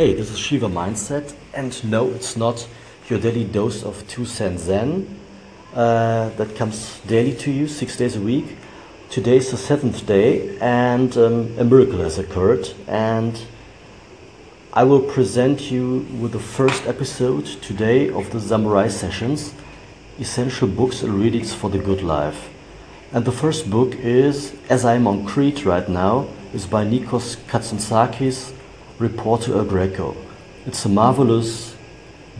Hey, this is Shiva Mindset, and no, it's not your daily dose of 2 Cent Zen uh, that comes daily to you, six days a week. Today is the seventh day, and um, a miracle has occurred, and I will present you with the first episode today of the Samurai Sessions Essential Books and Readings for the Good Life. And the first book is As I'm on Crete right now, is by Nikos Kazantzakis Report to El Greco. It's a marvelous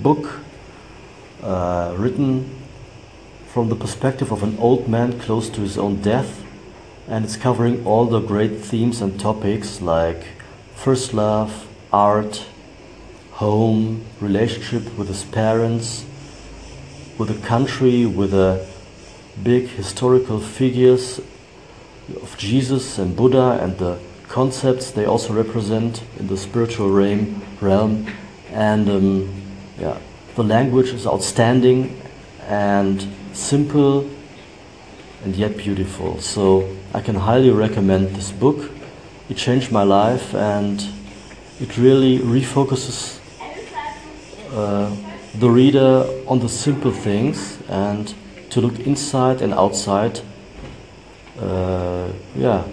book uh, written from the perspective of an old man close to his own death, and it's covering all the great themes and topics like first love, art, home, relationship with his parents, with the country, with the big historical figures of Jesus and Buddha and the concepts they also represent in the spiritual realm, realm. and um, yeah, the language is outstanding and simple and yet beautiful. So I can highly recommend this book. It changed my life and it really refocuses uh, the reader on the simple things and to look inside and outside. Uh, yeah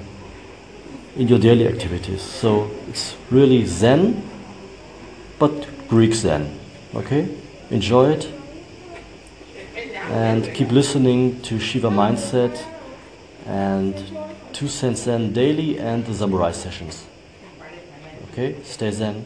in your daily activities. So it's really Zen, but Greek Zen. Okay? Enjoy it and keep listening to Shiva Mindset and 2 Cent Zen daily and the Samurai sessions. Okay? Stay Zen.